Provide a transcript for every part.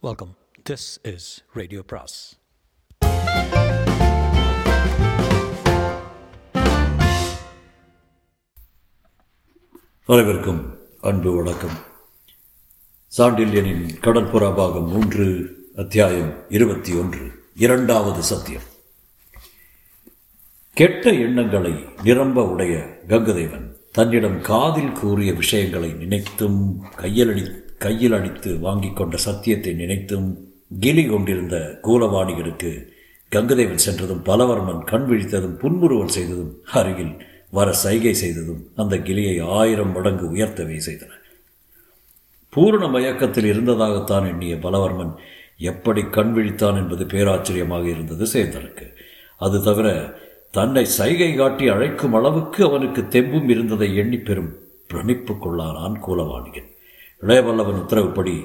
Welcome this is radio பிராஸ் அனைவருக்கும் அன்பு வணக்கம். சாண்டில்யனின் கடற்புறா பாகம் மூன்று அத்தியாயம் இருபத்தி ஒன்று இரண்டாவது சத்தியம். கெட்ட எண்ணங்களை நிரம்ப உடைய கங்கதேவன் தன்னிடம் காதில் கூறிய விஷயங்களை நினைத்தும் கையலடி கையில் அடித்து வாங்கி கொண்ட சத்தியத்தை நினைத்தும் கிளி கொண்டிருந்த கூலவாணிகளுக்கு கங்கதேவன் சென்றதும் பலவர்மன் கண் விழித்ததும் புன்முறுவல் செய்ததும் அருகில் வர சைகை செய்ததும் அந்த கிளியை ஆயிரம் மடங்கு உயர்த்தவே செய்தன. பூரண மயக்கத்தில் இருந்ததாகத்தான் எண்ணிய பலவர்மன் எப்படி கண் விழித்தான் என்பது பேராச்சரியமாக இருந்தது சேந்தனுக்கு. அது தவிர தன்னை சைகை காட்டி அழைக்கும் அளவுக்கு அவனுக்கு தெம்பும் இருந்ததை எண்ணி பெறும் பிரமிப்பு கொள்ளானான் கூலவாணியன். இளையவல்லவன் உத்தரவுப்படி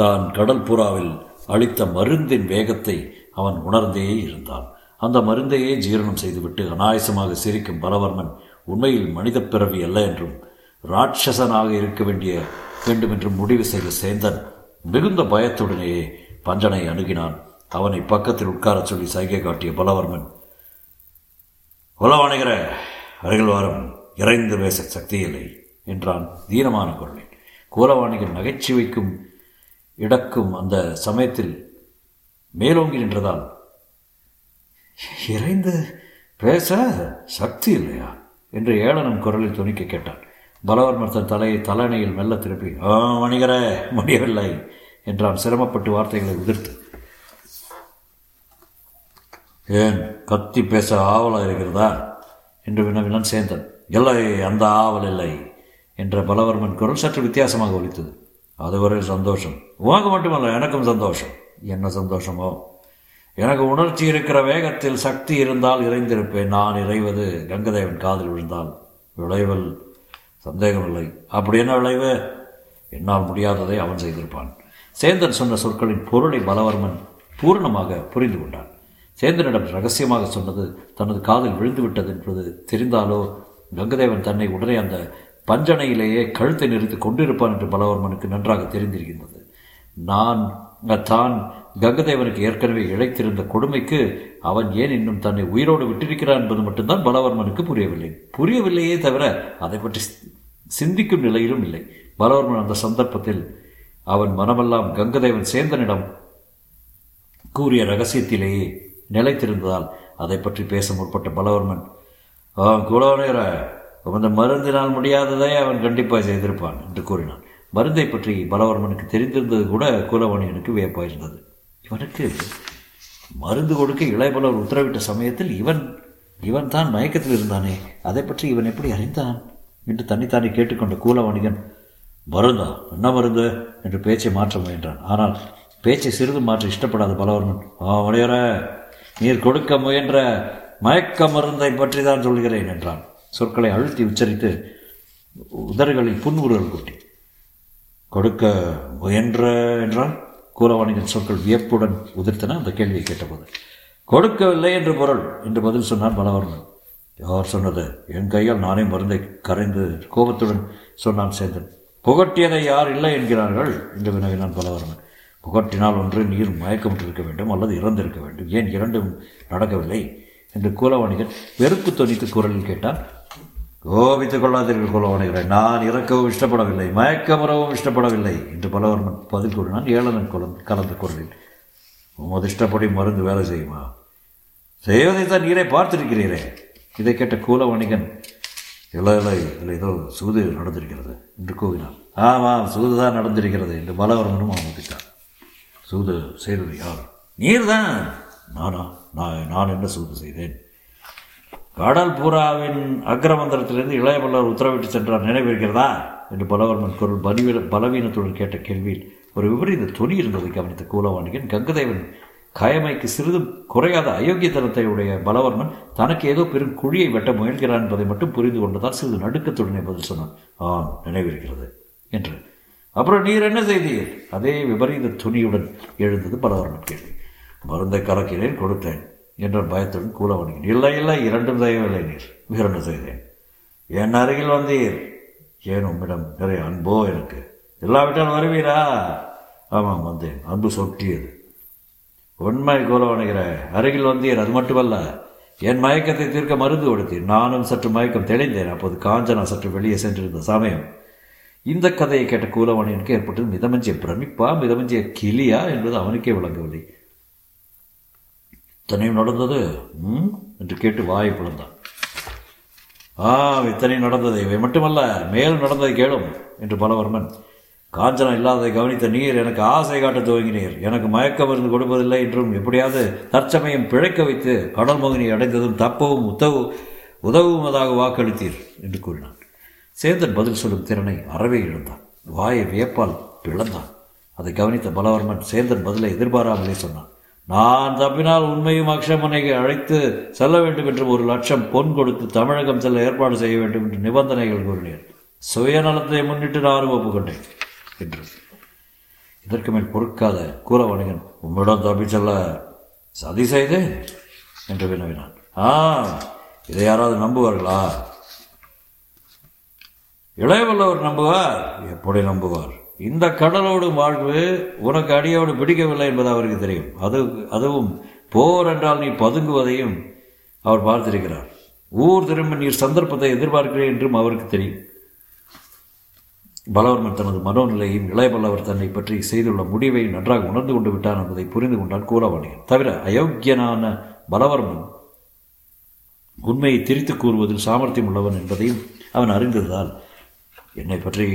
தான் கடல் புறாவில் அளித்த மருந்தின் வேகத்தை அவன் உணர்ந்தே இருந்தான். அந்த மருந்தையே ஜீரணம் செய்துவிட்டு அனாயசமாக சிரிக்கும் பலவர்மன் உண்மையில் மனித பிறவி அல்ல என்றும் ராட்சசனாக இருக்க வேண்டிய வேண்டும் என்றும் முடிவு செய்த சேந்தன் மிகுந்த பயத்துடனேயே பஞ்சனை அணுகினான். அவனை பக்கத்தில் உட்காரச் சொல்லி சைகை காட்டிய பலவர்மன் உலவாணிகிற அருகில் வாரம் இறைந்து பேச சக்தி இல்லை என்றான் தீனமான குரலில் கூலவாணிகள் நகைச்சுவைக்கும் இடக்கும் அந்த சமயத்தில் மேலோங்கி நின்றதால் இறைந்து பேச சக்தி இல்லையா? என்று ஏளனம் குரலில் துணிக்க கேட்டான். பலவர்மர் தன் தலையை தலையணையில் மெல்ல திருப்பி ஆ வணிகரே முடியவில்லை என்றான் சிரமப்பட்டு வார்த்தைகளை உதிர்த்து. ஏன் கத்தி பேச ஆவலாக இருக்கிறதா என்று வினவினான் சேந்தன். இல்லை அந்த ஆவல் இல்லை. என்ற பலவர்மன் குரல் சற்று வித்தியாசமாக ஒலித்தது. அதுவரை சந்தோஷம். உனக்கு மட்டுமல்ல எனக்கும் சந்தோஷம். என்ன சந்தோஷமோ? எனக்கு உணர்ச்சி இருக்கிற வேகத்தில் சக்தி இருந்தால் இறைந்திருப்பேன். நான் இறைவது கங்கதேவன் காதில் விழுந்தால். விளைவில் சந்தேகமில்லை. அப்படி என்ன விளைவு? என்னால் முடியாததை அவன் செய்திருப்பான். சேந்தன் சொன்ன சொற்களின் பொருளை பலவர்மன் பூரணமாக புரிந்து கொண்டான். சேந்தனிடம் ரகசியமாக சொன்னது தனது காதில் விழுந்து விட்டது என்பது தெரிந்தாலோ கங்கதேவன் தன்னை உடனே அந்த பஞ்சனையிலேயே கழுத்தை நிறுத்தி கொண்டிருப்பான் என்று பலவர்மனுக்கு நன்றாக தெரிந்திருக்கின்றது. நான் தான் கங்கதேவனுக்கு ஏற்கனவே இழைத்திருந்த கொடுமைக்கு அவன் ஏன் இன்னும் தன்னை உயிரோடு விட்டிருக்கிறான் என்பது மட்டும்தான் பலவர்மனுக்கு புரியவில்லை. புரியவில்லையே தவிர அதை பற்றி சிந்திக்கும் நிலையிலும் இல்லை. பலவர்மன் அந்த சந்தர்ப்பத்தில் அவன் மனமெல்லாம் கங்கதேவன் சேந்தனிடம் கூறிய ரகசியத்திலேயே நிலைத்திருந்ததால் அதை பற்றி பேச முற்பட்ட பலவர்மன் அவன் குலவனேர அந்த மருந்தினால் முடியாததை அவன் கண்டிப்பாக செய்திருப்பான் என்று கூறினான். மருந்தை பற்றி பலவர்மனுக்கு தெரிந்திருந்தது கூட குலவணியனுக்கு வியப்பாயிருந்தது. இவனுக்கு மருந்து கொடுக்க இளையபலவர் உத்தரவிட்ட சமயத்தில் இவன் இவன் தான் மயக்கத்தில் இருந்தானே அதை பற்றி இவன் எப்படி அறிந்தான்? என்று தன்னைத்தானே கேட்டுக்கொண்ட கூலவணிகன் மருந்தா என்ன மருந்து? என்று பேச்சை மாற்ற முயன்றான். ஆனால் பேச்சை சிறிது மாற்ற இஷ்டப்படாத பலவர்மன் ஆ மணியர நீர் கொடுக்க முயன்ற மயக்க மருந்தை பற்றி தான் சொல்கிறேன் என்றான். சொற்களை அழுத்தி உச்சரித்து உதறுகளில் புன்முறுவல் கூட்டி கொடுக்க முயன்ற என்றால் கூலவாணியின் சொற்கள் வியப்புடன் உதிர்த்தன அந்த கேள்வியை கேட்டபோது. கொடுக்கவில்லை என்று பொருள் என்று பதில் சொன்னான் பலவர்மன். யார் சொன்னது? என் கையால் நானே மருந்தை கரைந்து கோபத்துடன் சொன்னான் சேந்தன். புகட்டியதை யார் இல்லை என்கிறார்கள் என்று வினவினான் பலவர்மன். புகட்டினால் ஒன்று நீர் மயக்கமிட்டிருக்க வேண்டும் அல்லது இறந்திருக்க வேண்டும். ஏன் இரண்டும் நடக்கவில்லை? என்று கூலவாணிகன் வெறுப்பு தொனித்து குரலில் கேட்டான். கோபித்துக் கொள்ளாதீர்கள் குலவணிகிறேன் நான் இறக்கவும் இஷ்டப்படவில்லை மயக்கமுறவும் இஷ்டப்படவில்லை என்று பலவர்மன் பதில் கூறினான் ஏழனன் குலம் கலந்து குரலில் உமது இஷ்டப்படி மருந்து வேலை செய்யுமா? செய்வதை தான் நீரை பார்த்திருக்கிறீரே. இதை கேட்ட கூலவணிகன் இல்லை இல்லை இல்லை ஏதோ சூது நடந்திருக்கிறது என்று கூவினான். ஆமாம் சூது தான் நடந்திருக்கிறது என்று பலவர்மனும் ஆமதித்தான் சூது செய்தது யார்? நீர் தான் நானா? நான் நான் என்ன சூது செய்தேன்? கடல் பூராவின் அக்ரமந்திரத்திலிருந்து இளையவல்லவர் உத்தரவிட்டு சென்றார். நினைவிருக்கிறதா என்று பலவர்மன் குரல் பலிவீன பலவீனத்துடன் கேட்ட கேள்வியில் ஒரு விபரீத துணி இருந்ததை கவனித்த கூலவாணிகன் கங்கதேவன் கயமைக்கு சிறிதும் குறையாத அயோக்கியத்தனத்தை உடைய பலவர்மன் தனக்கு ஏதோ பெரும் குழியை வெட்ட முயல்கிறான் என்பதை மட்டும் புரிந்து கொண்டதால் சிறிது நடுக்கத்துடனே பதில் சொன்னான். ஆம் நினைவிருக்கிறது என்று. அப்புறம் நீர் என்ன செய்தீர்? அதே விபரீத துணியுடன் எழுந்தது பலவர்மன் கேள்வி. மருந்தை கலக்கிறேன் கொடுத்தேன். என்ற பயத்துடன் கூலவணிகன் இல்லை இல்லை இரண்டும் செய்யவில்லை நீர். இரண்டு செய்தேன். என் அருகில் வந்தீர். ஏன் உம்மிடம் நிறைய அன்போ எனக்கு? இல்லாவிட்டால் வருவீரா? ஆமாம் வந்தேன். அன்பு சொட்டியது. உண்மை கோலவணுகிற அருகில் வந்தீர் அது மட்டுமல்ல என் மயக்கத்தை தீர்க்க மருந்து கொடுத்தீர். நானும் சற்று மயக்கம் தெளிந்தேன். அப்போது காஞ்சனா சற்று வெளியே சென்றிருந்த சமயம். இந்த கதையை கேட்ட கூலவாணியனுக்கு ஏற்பட்டது மிதமஞ்சிய பிரமிப்பா மிதமஞ்சிய கிளியா என்பது அவனுக்கே விளங்கவில்லை. இத்தனையும் நடந்தது? ம்? என்று கேட்டு வாயை பிளந்தான். ஆ இத்தனையும் நடந்தது. இவை மட்டுமல்ல மேலும் நடந்ததை கேளும் என்று பலவர்மன். காஞ்சனம் இல்லாததை கவனித்த நீர் எனக்கு ஆசை காட்ட துவங்கினீர். எனக்கு மயக்க மருந்து கொடுப்பதில்லை என்றும் எப்படியாவது தற்சமயம் பிழைக்க வைத்து கடல் மோகினி அடைந்ததும் தப்பவும் உதவு உதவுவதாக வாக்களித்தீர் என்று கூறினான். சேந்தன் பதில் சொல்லும் திறனை அறவே இழந்தான். வாயை வியப்பால் பிளந்தான். அதை கவனித்த பலவர்மன் சேந்தன் பதிலை எதிர்பாராமலே சொன்னான். நான் தப்பினால் உண்மையும் அக்ஷமனை அழைத்து செல்ல வேண்டும் என்று ஒரு லட்சம் பொன் கொடுத்து தமிழகம் செல்ல ஏற்பாடு செய்ய வேண்டும் என்று நிபந்தனைகள் கூறினேன். சுயநலத்தை முன்னிட்டு நான் ஒப்புக்கொண்டேன் என்று. இதற்கு மேல் பொறுக்காத கூறவணிகன் உம்மிடம் தப்பி செல்ல சதி செய்தேன் என்று வினவினான். ஆ இதை யாராவது நம்புவார்களா? இளையவல்லவர் நம்புவார். எப்படி நம்புவார்? இந்த கடலோடு வாழ்வு உனக்கு அடியோடு பிடிக்கவில்லை என்பது அவருக்கு தெரியும். அது அதுவும் போர் என்றால் நீ பதுங்குவதையும் அவர் பார்த்திருக்கிறார். ஊர் திரும்ப நீர் சந்தர்ப்பத்தை எதிர்பார்க்கிறேன் என்றும் அவருக்கு தெரியும். பலவர்மன் தனது மனோநிலையும் இளையபல்லவர் தன்னை பற்றி செய்துள்ள முடிவை நன்றாக உணர்ந்து கொண்டு விட்டான் என்பதை புரிந்து கொண்டான் கூறவாணியன் தவிர அயோக்கியனான பலவர்மன் உண்மையை திரித்து கூறுவதில் சாமர்த்தியம் உள்ளவன் என்பதையும் அவன் அறிந்ததால் என்னை பற்றி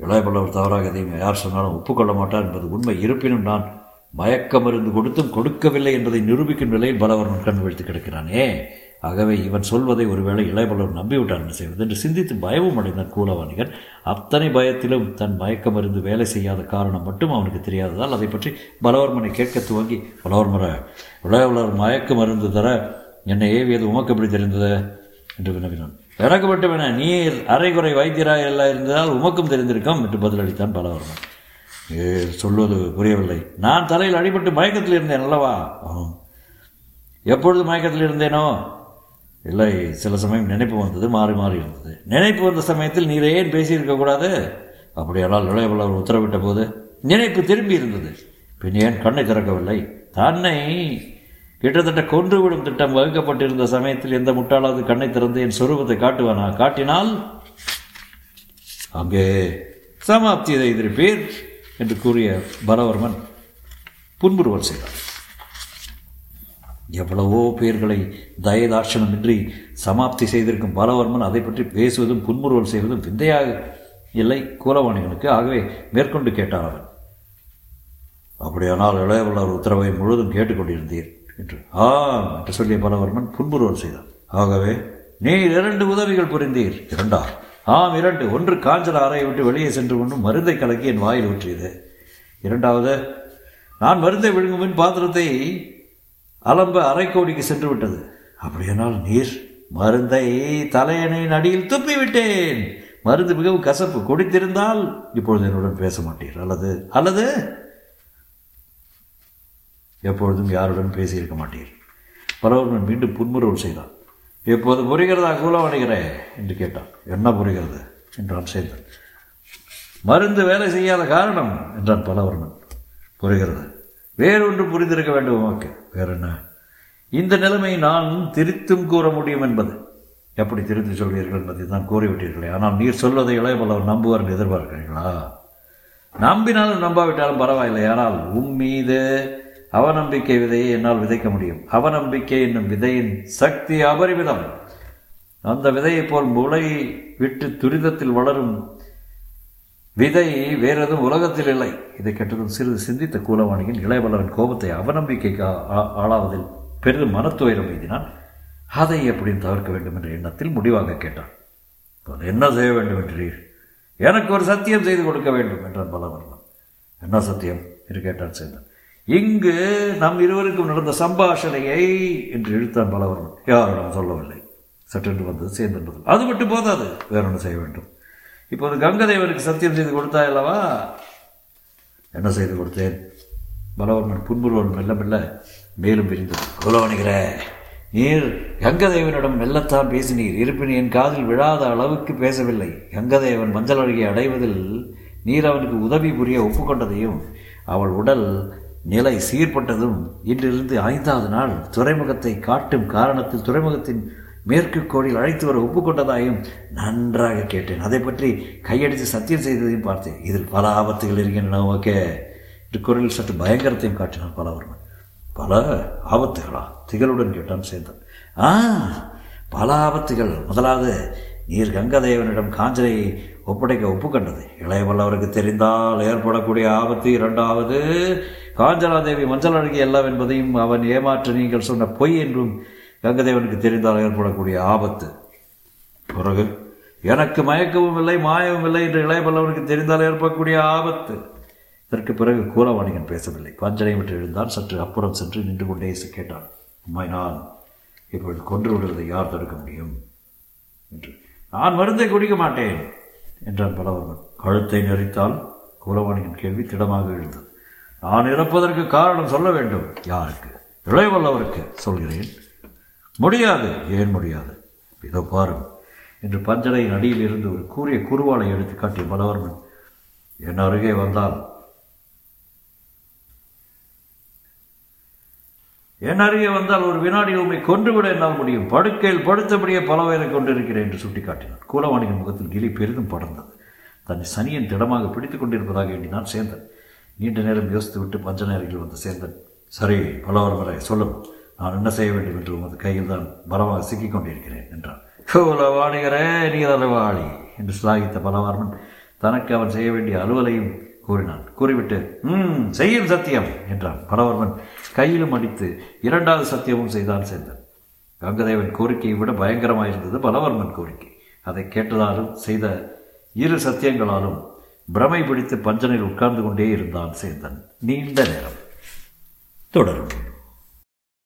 இளையபல்லவர் தவறாக எதையும் யார் சொன்னாலும் ஒப்புக்கொள்ள மாட்டார் என்பது உண்மை. இருப்பினும் நான் மயக்க மருந்து கொடுத்தும் கொடுக்கவில்லை என்பதை நிரூபிக்கும் நிலையில் பலவர்மன் கண் விழித்து கிடக்கிறானே. ஆகவே இவன் சொல்வதை ஒருவேளை இளையபல்லவர் நம்பிவிட்டார் என்ன செய்வது என்று சிந்தித்து பயமும் அடைந்தான் கூலவாணிகன். அத்தனை பயத்திலும் தன் மயக்க மருந்து வேலை செய்யாத காரணம் மட்டும் அவனுக்கு தெரியாததால் அதை பற்றி பலவர்மனை கேட்க துவங்கி பலவர்மர இளையவல்லவர் மயக்க மருந்து தர என்னை ஏவியது உமக்கு எப்படி தெரிந்தது? என்று வினவினான். எனக்கு மட்டும் நீர் அரைகுறை வைத்தியராக எல்லாம் இருந்ததால் உமக்கும் தெரிந்திருக்கும் என்று பதிலளித்தான் பலவர்மன். சொல்வது புரியவில்லை. நான் தலையில் அடிபட்டு மயக்கத்தில் இருந்தேன் அல்லவா? ஆம். எப்பொழுது மயக்கத்தில் இருந்தேனோ? இல்லை சில சமயம் நினைப்பு வந்தது மாறி மாறி இருந்தது. நினைப்பு வந்த சமயத்தில் நீர் ஏன் பேசியிருக்கக்கூடாது? அப்படியானால் இளையவல்லவர் உத்தரவிட்ட போது நினைப்பு திரும்பி இருந்தது. பின் ஏன் கண்ணை திறக்கவில்லை? தன்னை கிட்டத்தட்ட கொன்றுவிடும் திட்டம் வகுக்கப்பட்டிருந்த சமயத்தில் எந்த முட்டாளாவது கண்ணை திறந்து என் சொரூபத்தை காட்டுவானா? காட்டினால் அங்கே சமாப்தி செய்திருப்பீர் என்று கூறிய பலவர்மன் புன்புருவல் செய்தார். எவ்வளவோ பேர்களை தயதாட்சணமின்றி சமாப்தி செய்திருக்கும் பலவர்மன் அதை பற்றி பேசுவதும் புன்முறுவல் செய்வதும் விந்தையாக இல்லை. கூலவாணிகளுக்கு ஆகவே மேற்கொண்டு கேட்டார் அவன். அப்படியானால் இளையவல்லவர் உத்தரவை முழுவதும் கேட்டுக்கொண்டிருந்தீர். என்று. ஆம் என்று சொல்லிய பலவர்மன் புன்புருவன் செய்தார் ஆகவே நீர் இரண்டு உதவிகள் புரிந்தீர் இரண்டா ஆம் இரண்டு. ஒன்று காஞ்சல அறையை விட்டு வெளியே சென்று கொண்டு மருந்தை கலக்கி என் வாயில் ஊற்றியது. இரண்டாவது நான் மருந்தை விழுங்கும் பின் பாத்திரத்தை அலம்ப அரைக்கோடிக்கு சென்று விட்டது. அப்படியானால் நீர் மருந்தை தலையணையின் அடியில் துப்பிவிட்டேன் மருந்து மிகவும் கசப்பு. குடித்திருந்தால் இப்பொழுது என்னுடன் பேச மாட்டீர். அல்லது அல்லது எப்பொழுதும் யாருடன் பேசியிருக்க மாட்டீர். பலவர்மன் மீண்டும் புன்முறுவல் செய்தான் இப்போது புரிகிறதா கூலவணிகிறே என்று கேட்டான் என்ன புரிகிறது? என்றான் சேந்தன். மருந்து வேலை செய்யாத காரணம் என்றான் பலவர்மன். புரிகிறது. வேறொன்று புரிந்திருக்க வேண்டும் உமக்கு. வேற என்ன இந்த நிலைமை நான் திருத்தும் கூற முடியும் என்பது. எப்படி திருத்தி சொல்வீர்கள் என்பதை தான் கூறிவிட்டீர்களே. ஆனால் நீர் சொல்வதை இளையபல்லவர் நம்புவார் என்று எதிர்பார்க்கிறீர்களா? நம்பினாலும் நம்பாவிட்டாலும் பரவாயில்லை. ஆனால் உன் மீது அவநம்பிக்கை விதையை என்னால் விதைக்க முடியும். அவநம்பிக்கை என்னும் விதையின் சக்தி அபரிமிதம். அந்த விதையை போல் முளை விட்டு துரிதத்தில் வளரும் விதை வேறெதும் உலகத்தில் இல்லை. இதை கேட்டதும் சிறிது சிந்தித்த கூலவாணியின் இளையவல்லவன் கோபத்தை அவநம்பிக்கைக்கு ஆளாவதில் பெரிதும் மனத்துயரம் எழுதினான் அதை எப்படியும் தவிர்க்க வேண்டும் என்ற எண்ணத்தில் முடிவாக கேட்டான். என்ன செய்ய வேண்டும் என்றீர்? எனக்கு ஒரு சத்தியம் செய்து கொடுக்க வேண்டும் என்றான் பலவர்ணன். என்ன சத்தியம்? என்று கேட்டான் சேர்ந்தான் இங்கு நம் இருவருக்கும் நடந்த சம்பாஷணையை என்று இழுத்தான் பலவர்மன் யாரிடம் சொல்லவில்லை. சட்டென்று வந்தது சேர்ந்தது அது மட்டும் போதாது. வேற ஒன்று செய்ய வேண்டும். இப்போது கங்கதேவனுக்கு சத்தியம் செய்து கொடுத்தா அல்லவா? என்ன செய்து கொடுத்தேன்? பலவர்மன் புன்முருவன் மெல்ல மெல்ல மேலும் பிரிந்தது குலவணிகிற நீர் கங்கதேவனிடம் மெல்லத்தான் பேசினீர். இருப்பினும் என் காதில் விழாத அளவுக்கு பேசவில்லை. கங்கதேவன் மஞ்சள் அருகே அடைவதில் நீர் அவனுக்கு உதவி புரிய ஒப்புக்கொண்டதையும் அவள் உடல் நிலை சீர்பட்டதும் இன்றிலிருந்து ஐந்தாவது நாள் துறைமுகத்தை காட்டும் காரணத்தில் துறைமுகத்தின் மேற்கு கோடியில் அழைத்து வர ஒப்புக்கொண்டதாயும் நன்றாக கேட்டேன். அதை பற்றி கையடித்து சத்தியம் செய்ததையும் பார்த்தேன். இதில் பல ஆபத்துகள் இருக்கின்றன ஓகே. என்று குரலில் சற்று பயங்கரத்தையும் காட்டினான் பலவர்மன். பல ஆபத்துகளா? திகளுடன் கேட்டான் சேர்ந்தான் ஆ பல ஆபத்துகள். முதலாவது நீர் கங்கதேவனிடம் காஞ்சனை ஒப்படைக்க ஒப்புக்கண்டது. இளையவல்லவருக்கு தெரிந்தால் ஏற்படக்கூடிய ஆபத்து இரண்டாவது. காஞ்சனாதேவி மஞ்சள் அழகி எல்லாம் என்பதையும் அவன் ஏமாற்ற நீங்கள் சொன்ன பொய் என்றும் கங்கதேவனுக்கு தெரிந்தால் ஏற்படக்கூடிய ஆபத்து. பிறகு எனக்கு மயக்கவும் இல்லை மாயவும் இல்லை என்று இளையவல்லவனுக்கு தெரிந்தால் ஏற்படக்கூடிய ஆபத்து. இதற்கு பிறகு கூலவாணிகன் பேசவில்லை. காஞ்சனை விட்டு எழுந்தான். சற்று அப்புறம் சென்று நின்று கொண்டே கேட்டான் உண்மை நான் இப்பொழுது கொன்று விடுவதை யார் தடுக்க முடியும்? என்று நான் மருந்தை குடிக்க மாட்டேன் என்றான் பலவர்மன் கழுத்தை நெறித்தால் கூலவாணியின் கேள்வி திடமாக எழுந்தது. நான் இறப்பதற்கு காரணம் சொல்ல வேண்டும். யாருக்கு? இளையவல்லவருக்கு சொல்கிறேன். முடியாது ஏன் முடியாது? இதோ பாரும் என்று பஞ்சடையின் அடியில் இருந்து ஒரு கூறிய குருவாலை எடுத்து காட்டிய பலவர்மன் என் அருகே வந்தால் என் அருகே வந்தால் ஒரு வினாடி உண்மை கொன்றுவிட என்னால் முடியும். படுக்கையில் படுத்தபடியே பலவேலை கொண்டிருக்கிறேன் என்று சுட்டிக்காட்டினான். கூலவாணியின் முகத்தில் கிளி பெரிதும் படர்ந்தது. தன்னை சனியன் திடமாக பிடித்துக் கொண்டிருப்பதாக எண்ணினான் சேந்தன் நீண்ட நேரம் யோசித்து விட்டு பஞ்ச நேரத்தில் வந்த சேந்தன் சரி பலவரமரை சொல்லும். நான் என்ன செய்ய வேண்டும் என்று உமது கையில் தான் பலமாக சிக்கிக் கொண்டிருக்கிறேன் என்றான். கூலவாணிகரே நீரவாளி என்று சிலாகித்த பலவர்மன் தனக்கு அவன் செய்ய வேண்டிய அலுவலையும் கூறினான். கூறிவிட்டு ம் செய்யும் சத்தியம் என்றான். பலவர்மன் கையிலும் அடித்து இரண்டாவது சத்தியமும் செய்தான் சேர்ந்தான் கங்கதேவன் கோரிக்கையை விட பயங்கரமாயிருந்தது பலவர்மன் கோரிக்கை. அதை கேட்டதாலும் செய்த இரு சத்தியங்களாலும் பிரமை பிடித்து பஞ்சனில் உட்கார்ந்து கொண்டே இருந்தான் சேந்தன். நீண்ட நேரம் தொடரும்.